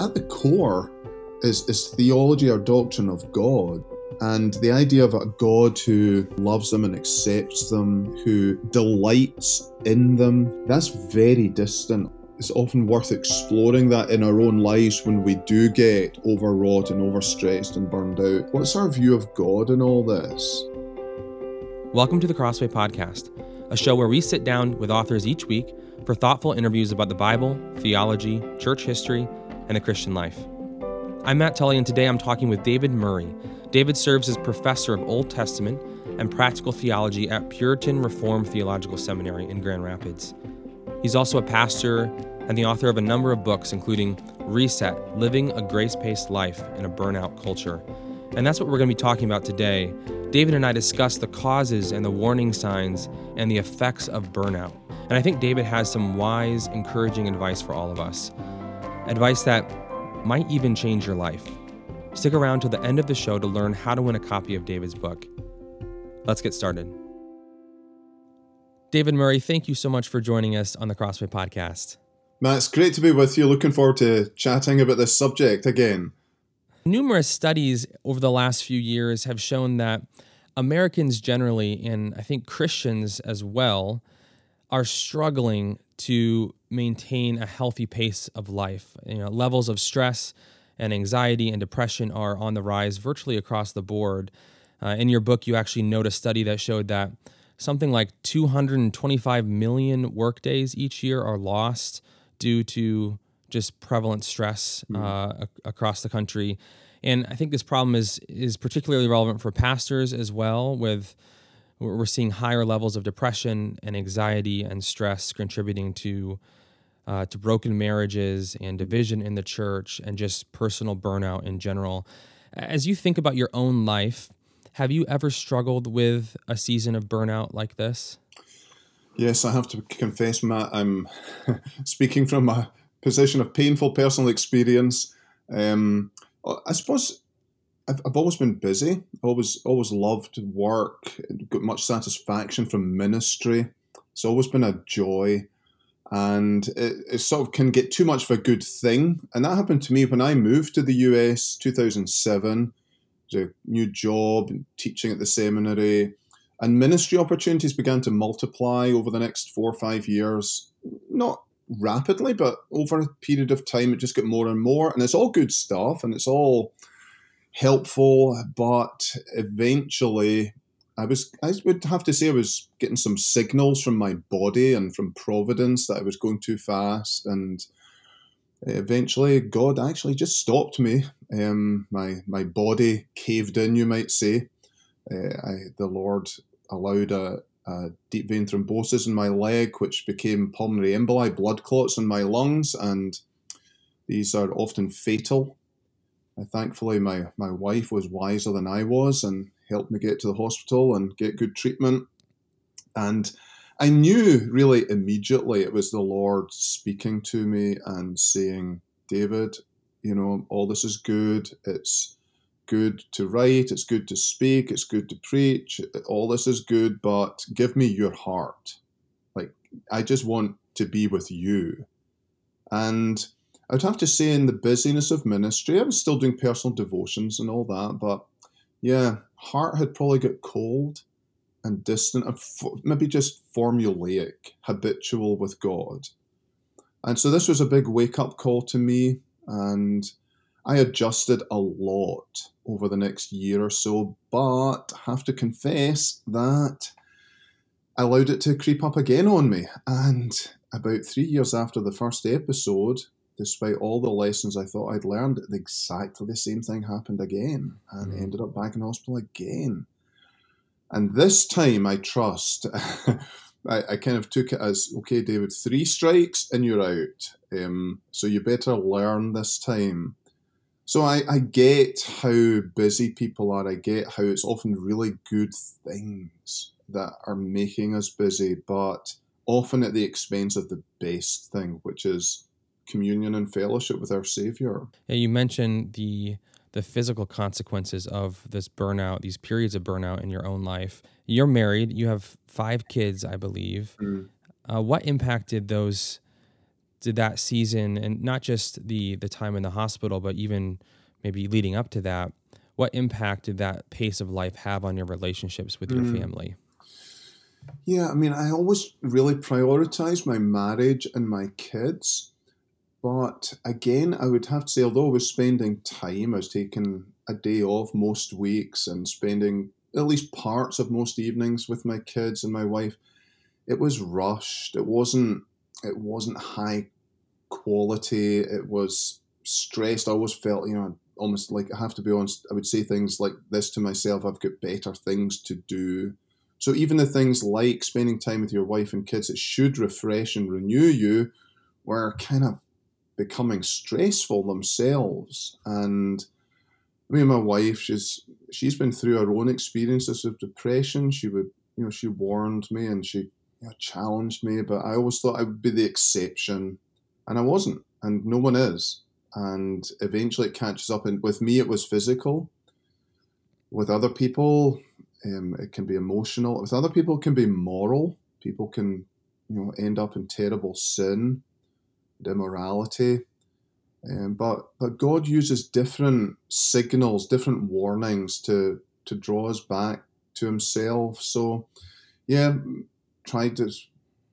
at the core is, is theology or doctrine of God. And the idea of a God who loves them and accepts them, who delights in them, that's very distant. It's often worth exploring that in our own lives when we do get overwrought and overstressed and burned out. What's our view of God in all this? Welcome to the Crossway Podcast, a show where we sit down with authors each week for thoughtful interviews about the Bible, theology, church history, and the Christian life. I'm Matt Tully, and today I'm talking with David Murray. David serves as professor of Old Testament and practical theology at Puritan Reformed Theological Seminary in Grand Rapids. He's also a pastor and the author of a number of books, including Reset Living a Grace Paced Life in a Burnout Culture. And that's what we're going to be talking about today. David and I discuss the causes and the warning signs and the effects of burnout. And I think David has some wise, encouraging advice for all of us advice that might even change your life. Stick around till the end of the show to learn how to win a copy of David's book. Let's get started. David Murray, thank you so much for joining us on the Crossway podcast. Matt, it's great to be with you. Looking forward to chatting about this subject again. Numerous studies over the last few years have shown that Americans generally, and I think Christians as well, are struggling to maintain a healthy pace of life. You know, levels of stress and anxiety and depression are on the rise virtually across the board. Uh, in your book, you actually note a study that showed that something like 225 million workdays each year are lost due to just prevalent stress mm. uh, across the country. And I think this problem is is particularly relevant for pastors as well, with we're seeing higher levels of depression and anxiety and stress contributing to uh, to broken marriages and division in the church and just personal burnout in general. As you think about your own life, have you ever struggled with a season of burnout like this? Yes, I have to confess, Matt, I'm speaking from a position of painful personal experience. Um, I suppose I've, I've always been busy. Always always loved work. Got much satisfaction from ministry. It's always been a joy, and it, it sort of can get too much of a good thing. And that happened to me when I moved to the US, two thousand seven. a new job, teaching at the seminary, and ministry opportunities began to multiply over the next four or five years. Not rapidly, but over a period of time, it just got more and more. And it's all good stuff, and it's all helpful, but eventually I was I would have to say I was getting some signals from my body and from providence that I was going too fast and eventually God actually just stopped me. Um, my my body caved in, you might say. Uh, I, the Lord allowed a, a, deep vein thrombosis in my leg, which became pulmonary emboli, blood clots in my lungs, and these are often fatal thankfully, my, my wife was wiser than I was and helped me get to the hospital and get good treatment. And I knew really immediately it was the Lord speaking to me and saying, David, you know, all this is good. It's good to write, it's good to speak, it's good to preach. All this is good, but give me your heart. Like, I just want to be with you. And I would have to say, in the busyness of ministry, I was still doing personal devotions and all that, but yeah, heart had probably got cold and distant, and maybe just formulaic, habitual with God. And so this was a big wake up call to me, and I adjusted a lot over the next year or so, but have to confess that I allowed it to creep up again on me. And about three years after the first episode, despite all the lessons I thought I'd learned, exactly the same thing happened again and mm. ended up back in hospital again. And this time, I trust, I, I, kind of took it as okay, David, three strikes and you're out. Um, so you better learn this time. So I, I get how busy people are. I get how it's often really good things that are making us busy, but often at the expense of the best thing, which is communion and fellowship with our Savior. Yeah, you mentioned the the physical consequences of this burnout, these periods of burnout in your own life. You're married. You have five kids, I believe. Mm. Uh, what impact did those did that season and not just the the time in the hospital, but even maybe leading up to that, what impact did that pace of life have on your relationships with your mm. family? Yeah, I mean, I always really prioritize my marriage and my kids. But again, I would have to say, although I was spending time, I was taking a day off most weeks and spending at least parts of most evenings with my kids and my wife, it was rushed. It wasn't it wasn't high quality. It was stressed. I always felt, you know, almost like I have to be honest, I would say things like this to myself I've got better things to do. So even the things like spending time with your wife and kids that should refresh and renew you were kind of becoming stressful themselves. And I mean, my wife, she's she's been through her own experiences of depression. She would, you know, she warned me and she you know, challenged me, but I always thought I would be the exception, and I wasn't, and no one is. And eventually, it catches up. And with me, it was physical. With other people, um, it can be emotional. With other people, it can be moral. People can, you know, end up in terrible sin, immorality. Um, but but God uses different signals, different warnings to to draw us back to Himself. So, yeah, tried to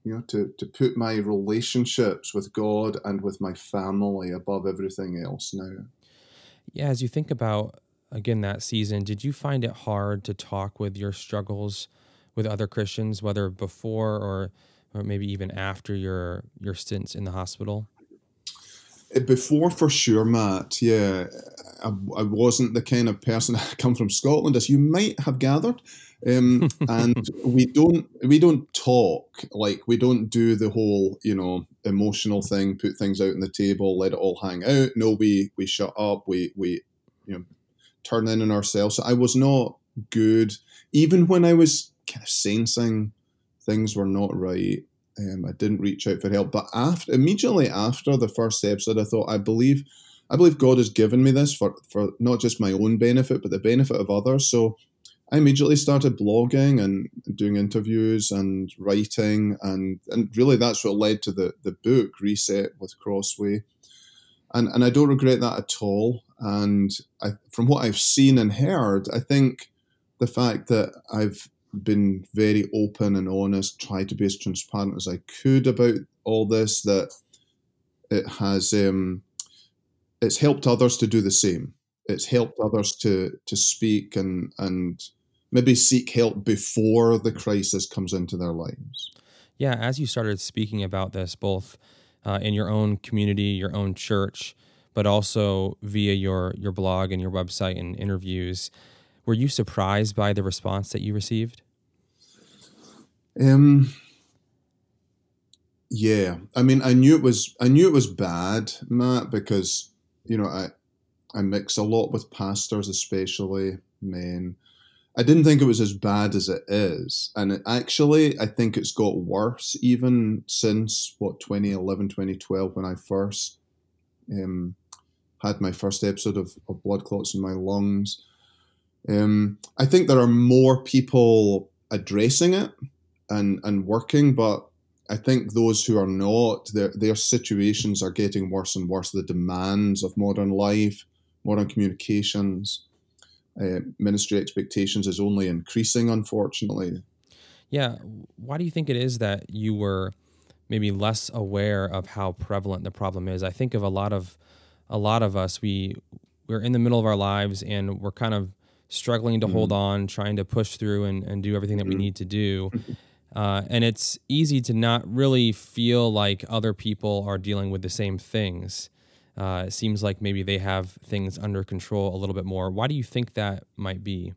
you know to to put my relationships with God and with my family above everything else now. Yeah, as you think about again that season, did you find it hard to talk with your struggles with other Christians, whether before or or maybe even after your your stints in the hospital? Eh, before, for sure, Matt. Yeah, I, I wasn't the kind of person. I come from Scotland, as you might have gathered, um, and we don't we don't talk like we don't do the whole you know emotional thing. Put things out on the table, let it all hang out. No, we we shut up. We we you know turn in on ourselves. So I was not good, even when I was kind of sensing things were not right. Um, I didn't reach out for help, but after immediately after the first episode, I thought, I believe, I believe God has given me this for for not just my own benefit, but the benefit of others. So I immediately started blogging and doing interviews and writing, and and really that's what led to the the book Reset with Crossway, and and I don't regret that at all. And I, from what I've seen and heard, I think the fact that I've been very open and honest, tried to be as transparent as I could about all this. That it has um, it's helped others to do the same. It's helped others to to speak and and maybe seek help before the crisis comes into their lives. Yeah, as you started speaking about this, both uh, in your own community, your own church, but also via your your blog and your website and interviews were you surprised by the response that you received? Um, yeah, I mean, I knew it was I knew it was bad, Matt, because you know I I mix a lot with pastors, especially men. I didn't think it was as bad as it is, and it actually I think it's got worse even since what 2011, 2012 when I first um, had my first episode of, of blood clots in my lungs. Um, I think there are more people addressing it and and working, but I think those who are not, their their situations are getting worse and worse. The demands of modern life, modern communications, uh, ministry expectations is only increasing, unfortunately. Yeah, why do you think it is that you were maybe less aware of how prevalent the problem is? I think of a lot of a lot of us. We we're in the middle of our lives and we're kind of struggling to mm-hmm. hold on, trying to push through and, and do everything that mm-hmm. we need to do. Uh, and it's easy to not really feel like other people are dealing with the same things. Uh, it seems like maybe they have things under control a little bit more. Why do you think that might be?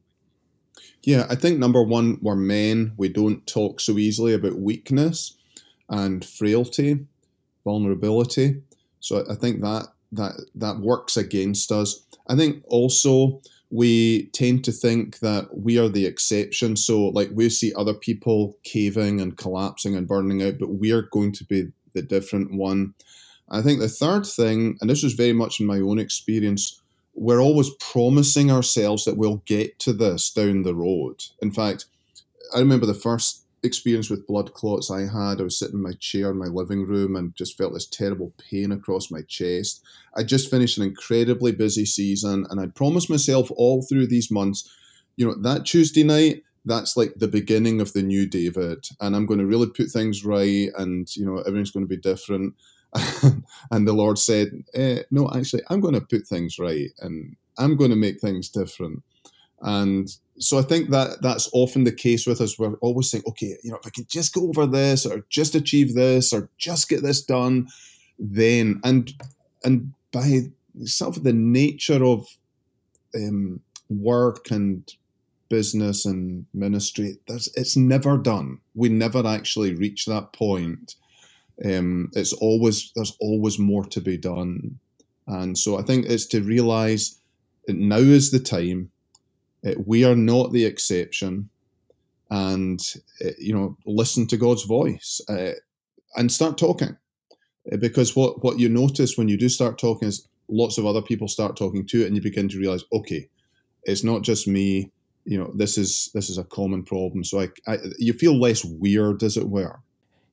Yeah, I think number one, we're men. We don't talk so easily about weakness and frailty, vulnerability. So I think that that that works against us. I think also we tend to think that we are the exception. So, like, we see other people caving and collapsing and burning out, but we are going to be the different one. I think the third thing, and this was very much in my own experience, we're always promising ourselves that we'll get to this down the road. In fact, I remember the first experience with blood clots I had. I was sitting in my chair in my living room and just felt this terrible pain across my chest. I just finished an incredibly busy season and I promised myself all through these months, you know, that Tuesday night, that's like the beginning of the new David. And I'm going to really put things right and, you know, everything's going to be different. and the Lord said, eh, no, actually, I'm going to put things right and I'm going to make things different. And so I think that that's often the case with us. We're always saying, okay, you know, if I can just go over this or just achieve this or just get this done, then and and by sort of the nature of um, work and business and ministry, it's never done. We never actually reach that point. Um, it's always there's always more to be done, and so I think it's to realize now is the time we are not the exception, and uh, you know, listen to God's voice uh, and start talking, because what what you notice when you do start talking is lots of other people start talking too, and you begin to realize, okay, it's not just me. You know, this is this is a common problem. So I, I you feel less weird, as it were.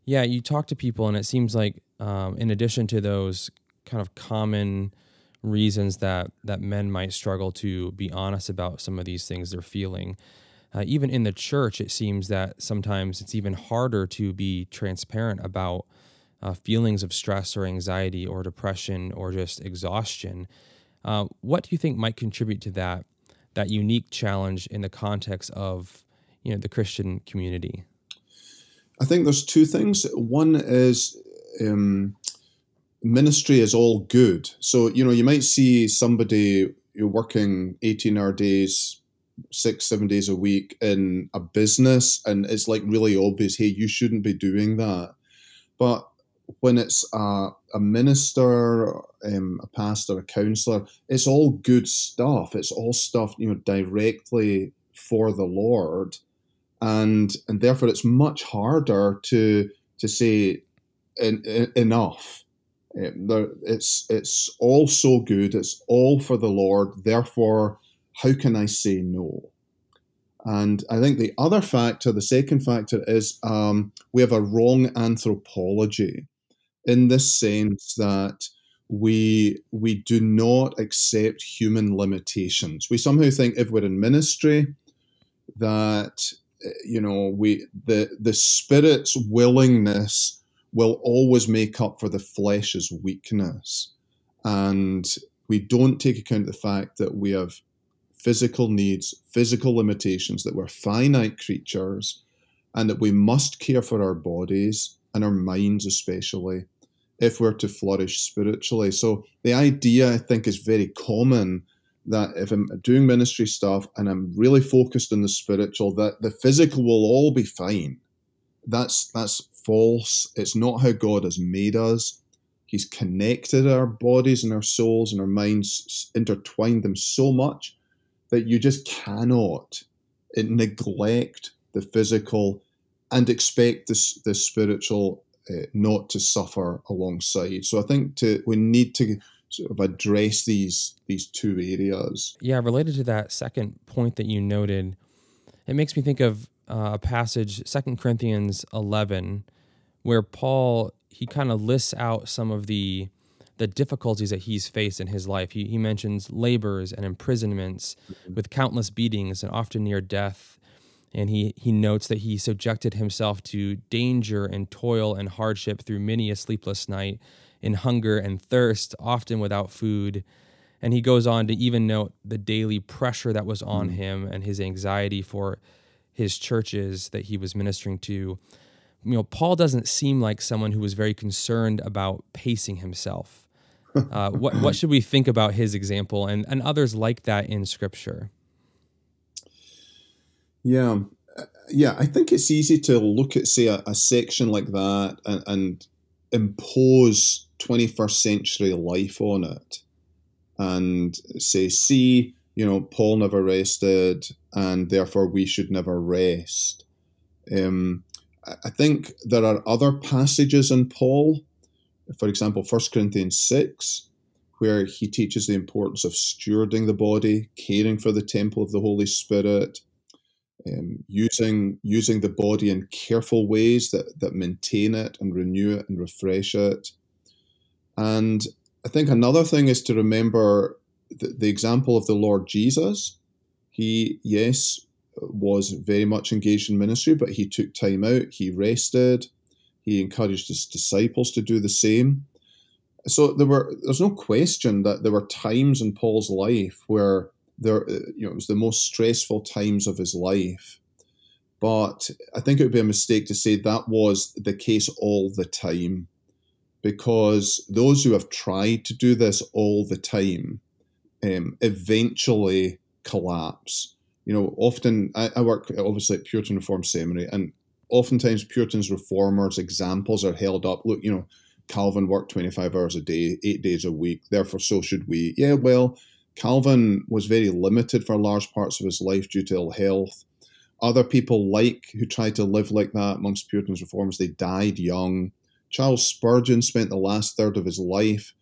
Yeah, you talk to people, and it seems like, um, in addition to those kind of common reasons that that men might struggle to be honest about some of these things they're feeling. Uh, even in the church, it seems that sometimes it's even harder to be transparent about uh, feelings of stress or anxiety or depression or just exhaustion. Uh, what do you think might contribute to that that unique challenge in the context of you know the Christian community? I think there's two things. One is um, ministry is all good. So, you know, you might see somebody working 18 hour days, six, seven days a week in a business, and it's like really obvious, hey, you shouldn't be doing that. But when it's a, a minister, um, a pastor, a counselor, it's all good stuff. It's all stuff, you know, directly for the Lord. And and therefore it's much harder to to say en- en- enough it's it's all so good. It's all for the Lord. Therefore, how can I say no? And I think the other factor, the second factor, is um, we have a wrong anthropology, in this sense that we we do not accept human limitations. We somehow think if we're in ministry, that eh, you know we the the spirit's willingness will always make up for the flesh's weakness. And we don't take account of the fact that we have physical needs, physical limitations, that we're finite creatures, and that we must care for our bodies and our minds, especially if we're to flourish spiritually. So the idea, I think, is very common that if I'm doing ministry stuff and I'm really focused on the spiritual, that the physical will all be fine. That's that's false. It's not how God has made us. He's connected our bodies and our souls and our minds, intertwined them so much that you just cannot neglect the physical and expect the, the spiritual uh, not to suffer alongside. So I think to, we need to sort of address these these two areas. Yeah, related to that second point that you noted, it makes me think of uh, a passage, Second Corinthians eleven, where Paul he kind of lists out some of the the difficulties that he's faced in his life. He, he mentions labors and imprisonments mm-hmm. with countless beatings and often near death. And he, he notes that he subjected himself to danger and toil and hardship through many a sleepless night, in hunger and thirst, often without food. And he goes on to even note the daily pressure that was on mm. him and his anxiety for his churches that he was ministering to you know, Paul doesn't seem like someone who was very concerned about pacing himself. Uh, what what should we think about his example and and others like that in Scripture? Yeah, yeah, I think it's easy to look at say a, a section like that and, and impose 21st century life on it, and say, see, you know, Paul never rested, and therefore we should never rest. Um, I think there are other passages in Paul, for example, 1 Corinthians 6, where he teaches the importance of stewarding the body, caring for the temple of the Holy Spirit. um, using using the body in careful ways that that maintain it and renew it and refresh it. And I think another thing is to remember the, the example of the Lord Jesus. He, yes, was very much engaged in ministry, but he took time out, he rested, he encouraged his disciples to do the same. So there were there's no question that there were times in Paul's life where there you know it was the most stressful times of his life. But I think it would be a mistake to say that was the case all the time because those who have tried to do this all the time um, eventually collapse. You know, often I, I, work obviously at Puritan Reformed Seminary, and oftentimes Puritans reformers examples are held up. Look, you know, Calvin worked 25 hours a day, eight days a week, therefore so should we. Yeah, well, Calvin was very limited for large parts of his life due to ill health. Other people like who tried to live like that amongst Puritans reformers, they died young. Charles Spurgeon spent the last third of his life,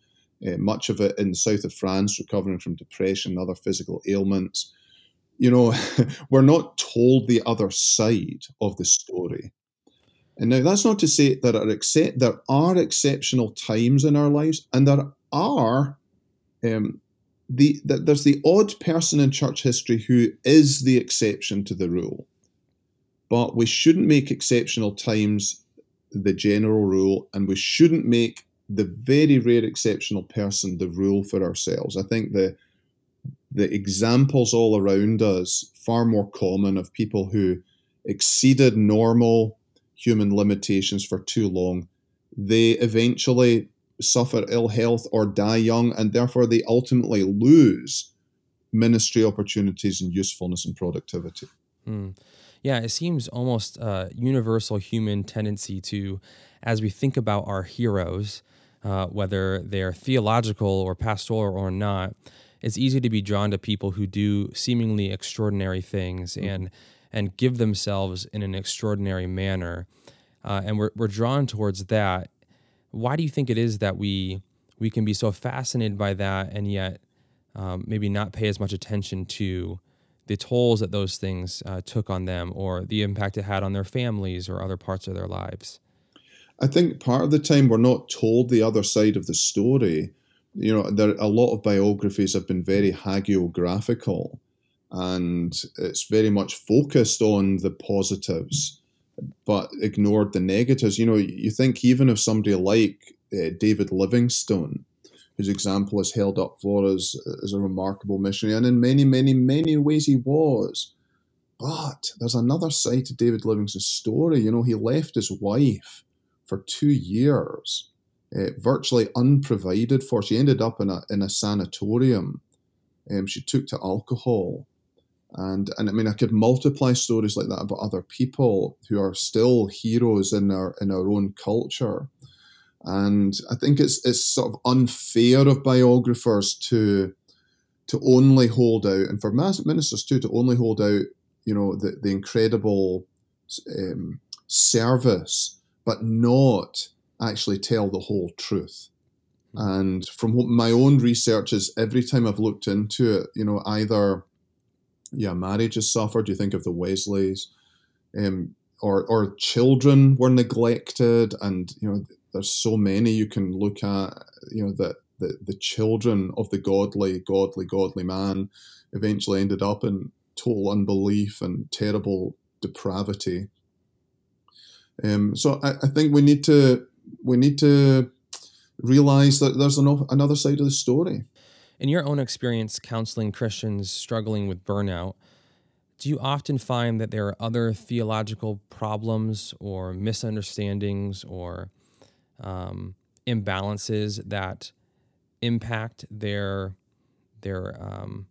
uh, much of it in the south of France, recovering from depression and other physical ailments. You know, we're not told the other side of the story. And now that's not to say that there are, except, there are exceptional times in our lives, and there are um, the, the there's the odd person in church history who is the exception to the rule. But we shouldn't make exceptional times the general rule, and we shouldn't make the very rare exceptional person the rule for ourselves. I think the the examples all around us far more common of people who exceeded normal human limitations for too long. They eventually suffer ill health or die young, and therefore they ultimately lose ministry opportunities and usefulness and productivity. Mm. Yeah, it seems almost a universal human tendency to, as we think about our heroes, uh, whether they're theological or pastoral or not, it's easy to be drawn to people who do seemingly extraordinary things mm-hmm. and and give themselves in an extraordinary manner, uh, and we're we're drawn towards that. Why do you think it is that we we can be so fascinated by that and yet um, maybe not pay as much attention to the tolls that those things uh, took on them or the impact it had on their families or other parts of their lives? I think part of the time we're not told the other side of the story. You know, there a lot of biographies have been very hagiographical, and it's very much focused on the positives, but ignored the negatives. You know, you think even of somebody like uh, David Livingstone, whose example is held up for us as a remarkable missionary, and in many, many, many ways he was. But there's another side to David Livingstone's story. You know, he left his wife for two years, uh, virtually unprovided for. She ended up in a in a sanatorium. Um, she took to alcohol, and and I mean I could multiply stories like that about other people who are still heroes in our in our own culture. And I think it's it's sort of unfair of biographers to to only hold out, and for ministers too, to only hold out, you know, the the incredible um, service, but not actually tell the whole truth. Hmm. And from what my own research is every time I've looked into it, you know, either yeah, marriage has suffered. You think of the Wesleys, um, or or children were neglected, and you know there's so many you can look at, you know, that the, the children of the godly, godly, godly man eventually ended up in total unbelief and terrible depravity. Um, so I, I think we need to we need to realize that there's an, another side of the story. In your own experience counseling Christians struggling with burnout, do you often find that there are other theological problems or misunderstandings or um, imbalances that impact their their um,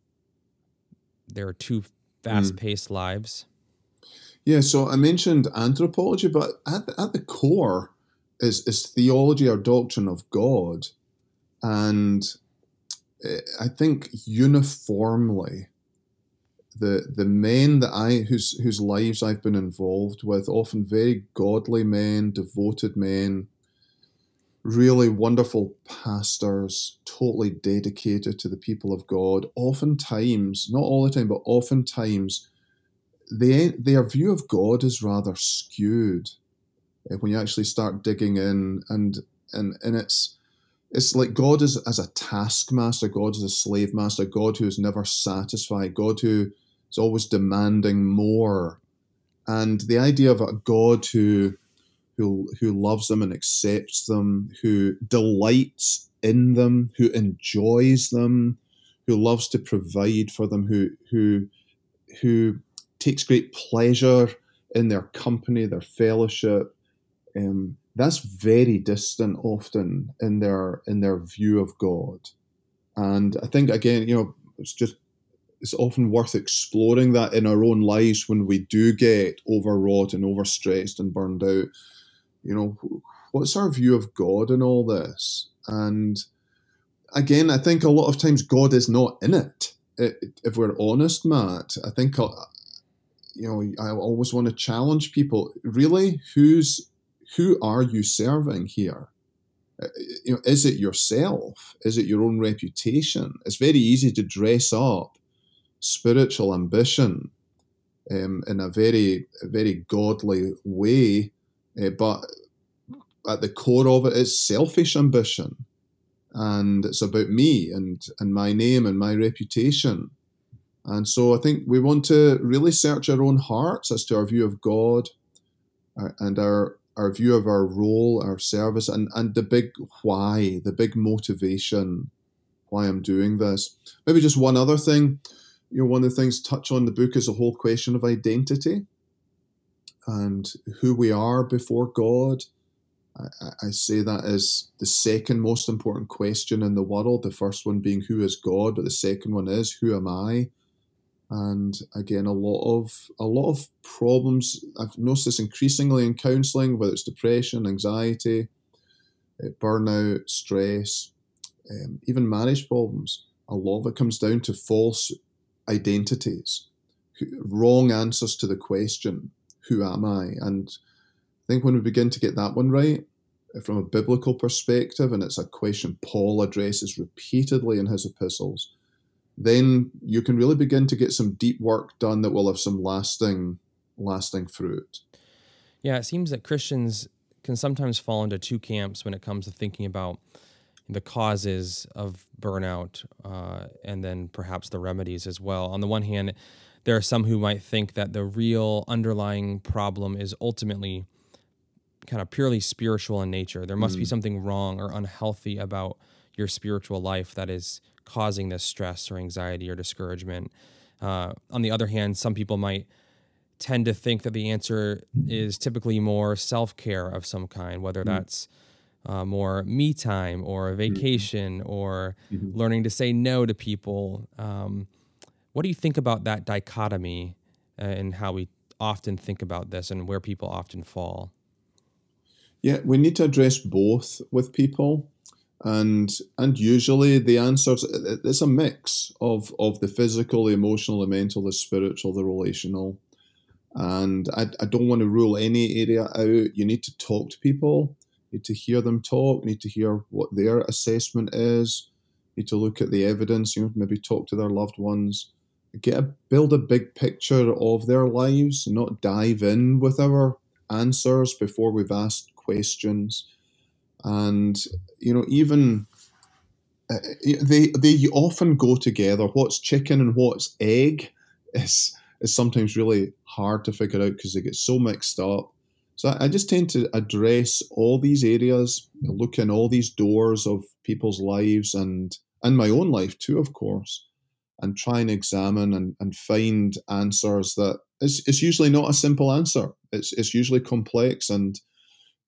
their too fast paced mm. lives? Yeah, so I mentioned anthropology, but at the, at the core is is theology or doctrine of God, and eh, I think uniformly the the men that I whose whose lives I've been involved with, often very godly men, devoted men, really wonderful pastors, totally dedicated to the people of God. Oftentimes, not all the time, but oftentimes they, their view of God is rather skewed when you actually start digging in, and and and it's it's like God is as a taskmaster, God is a slave master, God who is never satisfied, God who is always demanding more, and the idea of a God who who who loves them and accepts them, who delights in them, who enjoys them, who loves to provide for them, who who who takes great pleasure in their company, their fellowship. Um, that's very distant often in their in their view of God. And I think again, you know, it's just it's often worth exploring that in our own lives when we do get overwrought and overstressed and burned out. You know, what's our view of God in all this? And again, I think a lot of times God is not in it. If we're honest, Matt, I think you know I always want to challenge people. Really, who's who are you serving here? Uh, you know, is it yourself? Is it your own reputation? It's very easy to dress up spiritual ambition um, in a very, very godly way, uh, but at the core of it is selfish ambition and it's about me and and my name and my reputation. And so I think we want to really search our own hearts as to our view of God uh, and our our view of our role, our service, and, and the big why, the big motivation why I'm doing this. Maybe just one other thing. You know, one of the things touch on the book is a whole question of identity and who we are before God I, I say that as the second most important question in the world. The first one being who is God, but the second one is who am I? And again, a lot of a lot of problems. I've noticed this increasingly in counselling, whether it's depression, anxiety, eh, burnout, stress, um, even marriage problems. A lot of it comes down to false identities, wrong answers to the question, "Who am I?" and I think when we begin to get that one right, uh, from a biblical perspective, and it's a question Paul addresses repeatedly in his epistles, then you can really begin to get some deep work done that will have some lasting, lasting fruit. Yeah, it seems that Christians can sometimes fall into two camps when it comes to thinking about the causes of burnout uh, and then perhaps the remedies as well. On the one hand, there are some who might think that the real underlying problem is ultimately kind of purely spiritual in nature. There must mm. be something wrong or unhealthy about your spiritual life that is causing this stress or anxiety or discouragement. Uh, on the other hand, some people might tend to think that the answer is typically more self care of some kind, whether mm. that's uh, more me time or a mm-hmm. vacation mm-hmm. or mm-hmm. learning to say no to people. Um, what do you think about that dichotomy uh, and how we often think about this and where people often fall? Yeah, we need to address both with people, and and usually the answers it's a mix of of the physical, the emotional, the mental, the spiritual, the relational, and I, I don't want to rule any area out. You need to talk to people, you need to hear them talk, you need to hear what their assessment is, you need to look at the evidence. You know, maybe talk to their loved ones. Get a build a big picture of their lives, not dive in with our answers before we've asked questions, and you know even uh, they they often go together. What's chicken and what's egg is is sometimes really hard to figure out because they get so mixed up. So I just tend to address all these areas, look in all these doors of people's lives and and my own life too, of course, and try and examine and, and find answers that it's, it's usually not a simple answer. It's it's usually complex and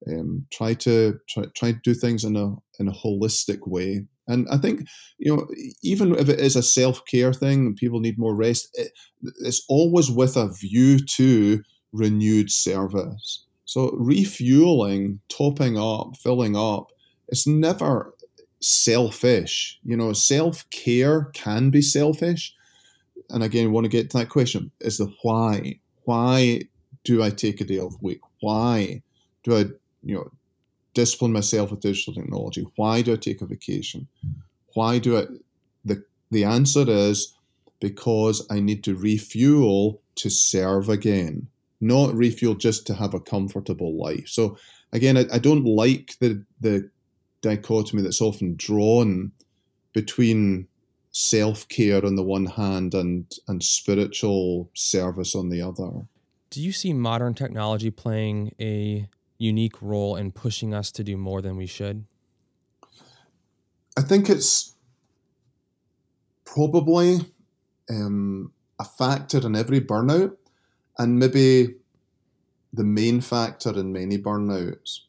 um, try to try, try to do things in a in a holistic way. And I think you know even if it is a self care thing, people need more rest. It, it's always with a view to renewed service. So refueling, topping up, filling up, it's never selfish. You know, self care can be selfish. And again, I want to get to that question: is the why? Why do I take a day off week? Why do I you know, discipline myself with digital technology? Why do I take a vacation? Why do I? The the answer is because I need to refuel to serve again, not refuel just to have a comfortable life. So again, I, I don't like the the dichotomy that's often drawn between self care on the one hand and and spiritual service on the other. Do you see modern technology playing a unique role in pushing us to do more than we should? I think it's probably um, a factor in every burnout, and maybe the main factor in many burnouts.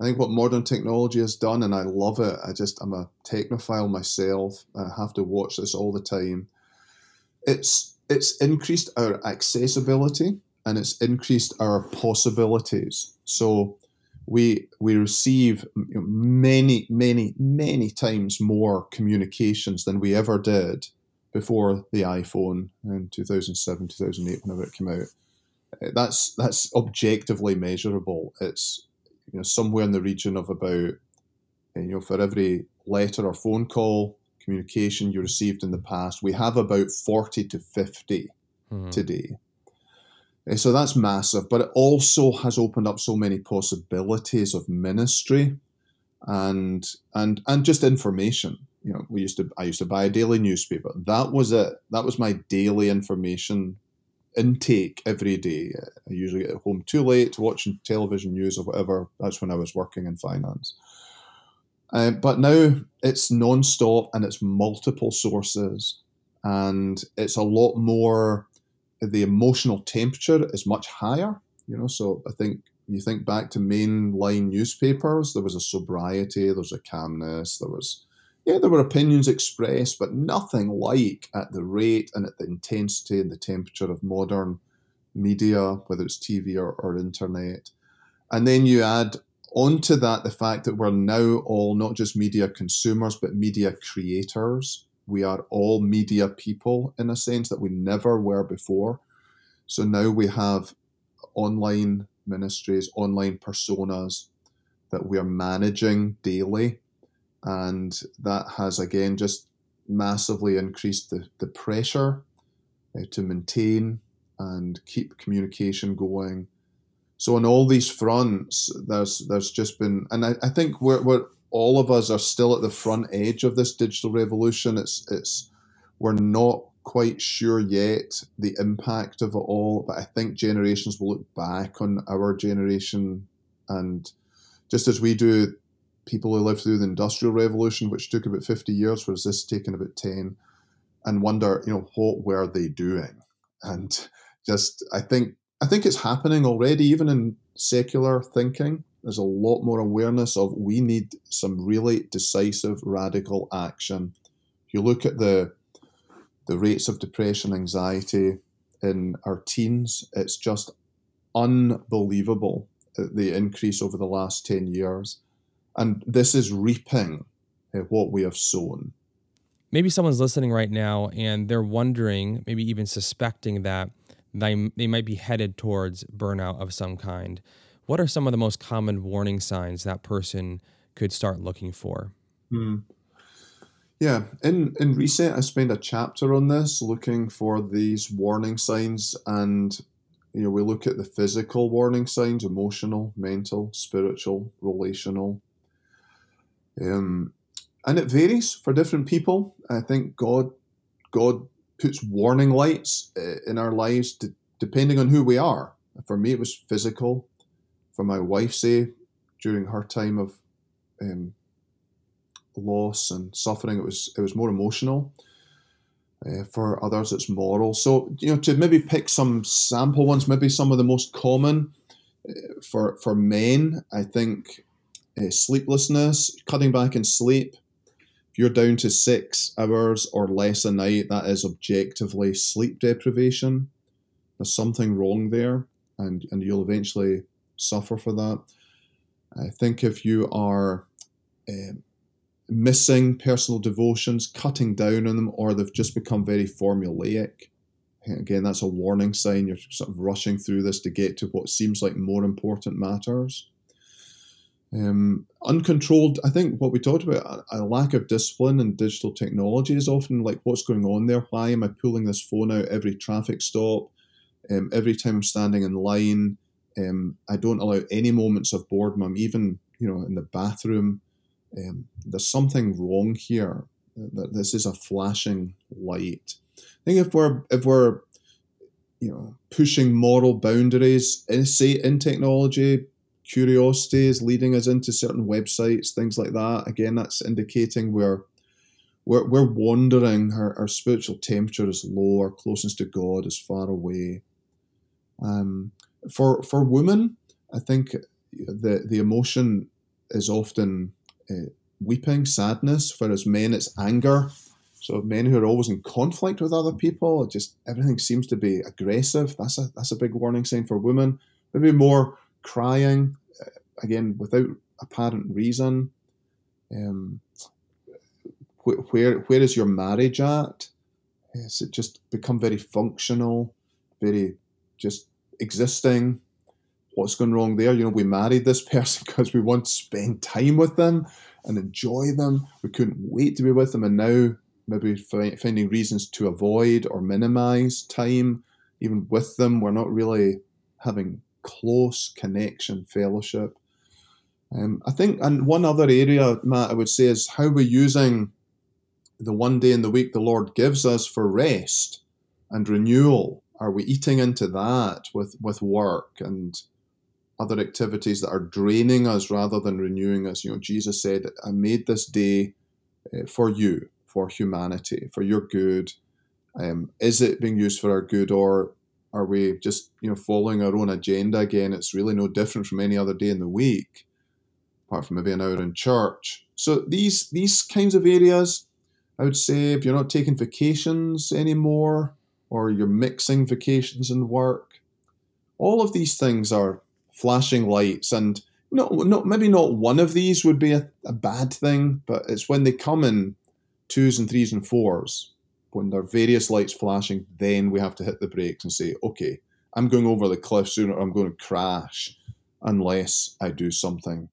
I think what modern technology has done, and I love it. I just I'm a technophile myself. I have to watch this all the time. It's it's increased our accessibility and it's increased our possibilities. So we we receive many many many times more communications than we ever did before the iPhone in 2007 2008 whenever it came out that's that's objectively measurable it's you know somewhere in the region of about you know for every letter or phone call communication you received in the past we have about 40 to 50 mm-hmm. today so that's massive, but it also has opened up so many possibilities of ministry and and and just information. You know, we used to I used to buy a daily newspaper. That was it. That was my daily information intake every day. I usually get home too late watching television news or whatever. That's when I was working in finance. Uh, but now it's non-stop and it's multiple sources and it's a lot more the emotional temperature is much higher. You know, so I think you think back to mainline newspapers, there was a sobriety, there was a calmness, there was yeah, there were opinions expressed, but nothing like at the rate and at the intensity and the temperature of modern media, whether it's TV or, or internet. And then you add onto that the fact that we're now all not just media consumers, but media creators we are all media people in a sense that we never were before. So now we have online ministries, online personas that we are managing daily. And that has again just massively increased the, the pressure uh, to maintain and keep communication going. So on all these fronts, there's there's just been, and I, I think we're, we're all of us are still at the front edge of this digital revolution. It's it's we're not quite sure yet the impact of it all, but I think generations will look back on our generation and just as we do, people who lived through the industrial revolution, which took about fifty years, whereas this taken about ten, and wonder, you know, what were they doing? And just I think I think it's happening already, even in secular thinking. There's a lot more awareness of we need some really decisive, radical action. If you look at the the rates of depression, anxiety in our teens, it's just unbelievable uh, the increase over the last 10 years. And this is reaping uh, what we have sown. Maybe someone's listening right now and they're wondering, maybe even suspecting that they, they might be headed towards burnout of some kind what are some of the most common warning signs that person could start looking for? Hmm. Yeah, in in reset, I spent a chapter on this, looking for these warning signs, and you know we look at the physical warning signs: emotional, mental, spiritual, relational. Um, and it varies for different people. I think God, God puts warning lights uh, in our lives depending on who we are. For me, it was physical for my wife say during her time of um, loss and suffering it was it was more emotional uh, for others it's moral. So you know to maybe pick some sample ones maybe some of the most common uh, for for men i think uh, sleeplessness cutting back in sleep if you're down to six hours or less a night that is objectively sleep deprivation. There's something wrong there and and you'll eventually suffer for that. I think if you are uh, missing personal devotions, cutting down on them, or they've just become very formulaic, again, that's a warning sign. You're sort of rushing through this to get to what seems like more important matters. Um, uncontrolled, I think what we talked about, a, a, lack of discipline in digital technology is often like, what's going on there? Why am I pulling this phone out every traffic stop? Um, every time I'm standing in line, um, I don't allow any moments of boredom. Even, you know, in the bathroom. Um, there's something wrong here. That this is a flashing light. I think if we're if we're, you know, pushing moral boundaries, in, say in technology, curiosity is leading us into certain websites, things like that. Again, that's indicating we're we're, we're wandering. Our, our spiritual temperature is low. Our closeness to God is far away. Um, for for women, I think the the emotion is often uh, weeping, sadness. Whereas men, it's anger. So men who are always in conflict with other people, just everything seems to be aggressive. That's a that's a big warning sign for women. Maybe more crying, uh, again without apparent reason. Um, wh- where where is your marriage at? Has it just become very functional, very just existing? What's going wrong there? You know, we married this person because we want to spend time with them and enjoy them. We couldn't wait to be with them, and now maybe finding reasons to avoid or minimize time even with them. We're not really having close connection, fellowship. Um, I think, and one other area, Matt, I would say is how we're using the one day in the week the Lord gives us for rest and renewal. Are we eating into that with, with work and other activities that are draining us rather than renewing us? You know, Jesus said, I made this day uh, for you, for humanity, for your good. Um, is it being used for our good or are we just you know following our own agenda again? It's really no different from any other day in the week, apart from maybe an hour in church. So these these kinds of areas, I would say, if you're not taking vacations anymore, or you're mixing vacations and work, all of these things are flashing lights and no, not maybe not one of these would be a, a bad thing, but it's when they come in twos and threes and fours when there are various lights flashing, then we have to hit the brakes and say, okay, I'm going over the cliff sooner or I'm going to crash unless I do something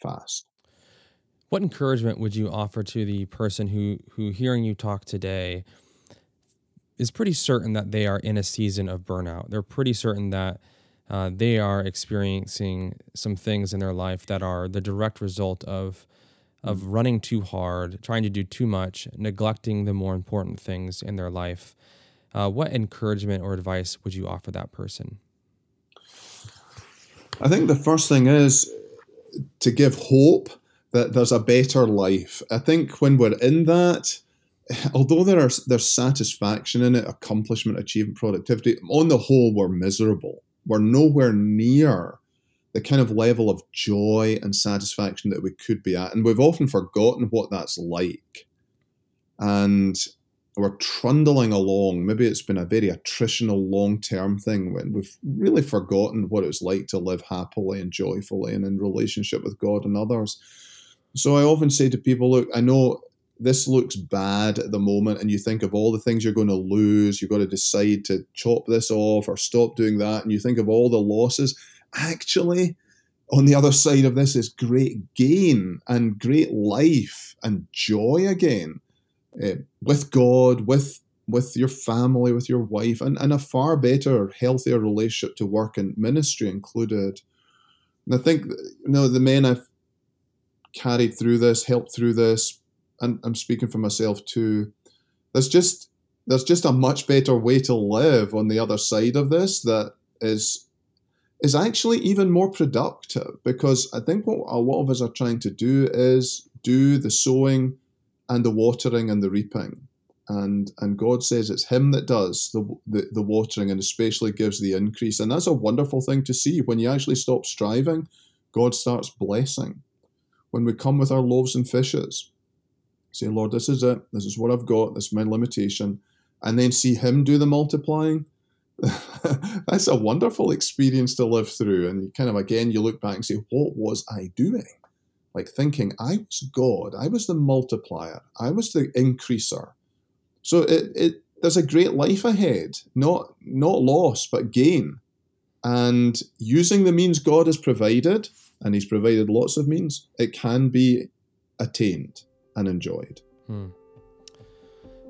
fast. What encouragement would you offer to the person who, who hearing you talk today is pretty certain that they are in a season of burnout? They're pretty certain that uh, they are experiencing some things in their life that are the direct result of of running too hard, trying to do too much, neglecting the more important things in their life. Uh, what encouragement or advice would you offer that person? I think the first thing is to give hope that there's a better life. I think when we're in that, although there are there's satisfaction in it, accomplishment, achievement, productivity, on the whole, we're miserable. We're nowhere near the kind of level of joy and satisfaction that we could be at. And we've often forgotten what that's like. And we're trundling along. Maybe it's been a very attritional long term thing when we've really forgotten what it's like to live happily and joyfully and in relationship with God and others. So I often say to people, look, I know this looks bad at the moment, and you think of all the things you're going to lose. You've got to decide to chop this off or stop doing that. And you think of all the losses actually, on the other side of this is great gain and great life and joy again uh, with God, with with your family, with your wife, and, and a far better, healthier relationship to work and ministry included. And I think you know the men I've carried through this, helped through this, and I'm speaking for myself too. There's just there's just a much better way to live on the other side of this that is is actually even more productive because I think what a lot of us are trying to do is do the sowing and the watering and the reaping. And and God says it's Him that does the, the, the watering and especially gives the increase. And that's a wonderful thing to see. When you actually stop striving, God starts blessing. When we come with our loaves and fishes, say, Lord, this is it. This is what I've got. This is my limitation. And then see Him do the multiplying that's a wonderful experience to live through. And kind of again, you look back and say, what was I doing? Like thinking, I was God, I was the multiplier, I was the increaser. So it, it there's a great life ahead, not not loss, but gain. And using the means God has provided, and He's provided lots of means, it can be attained and enjoyed. Hmm.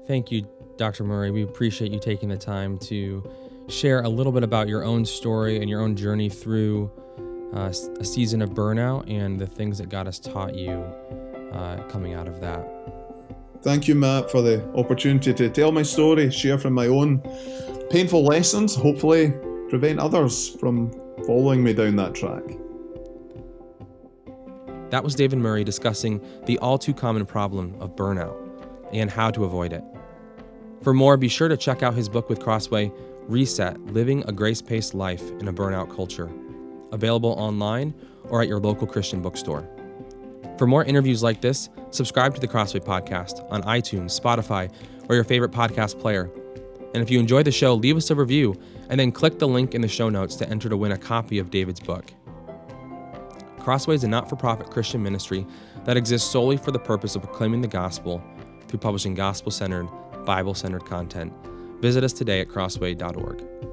Thank you, Dr. Murray. We appreciate you taking the time to share a little bit about your own story and your own journey through uh, a season of burnout and the things that God has taught you uh, coming out of that. Thank you, Matt, for the opportunity to tell my story, share from my own painful lessons, hopefully prevent others from following me down that track. That was David Murray discussing the all too common problem of burnout and how to avoid it. For more, be sure to check out his book with Crossway, Reset Living a Grace Paced Life in a Burnout Culture, available online or at your local Christian bookstore. For more interviews like this, subscribe to the Crossway Podcast on iTunes, Spotify, or your favorite podcast player. And if you enjoy the show, leave us a review and then click the link in the show notes to enter to win a copy of David's book. Crossway is a not for profit Christian ministry that exists solely for the purpose of proclaiming the gospel through publishing gospel centered, Bible centered content. Visit us today at crossway.org.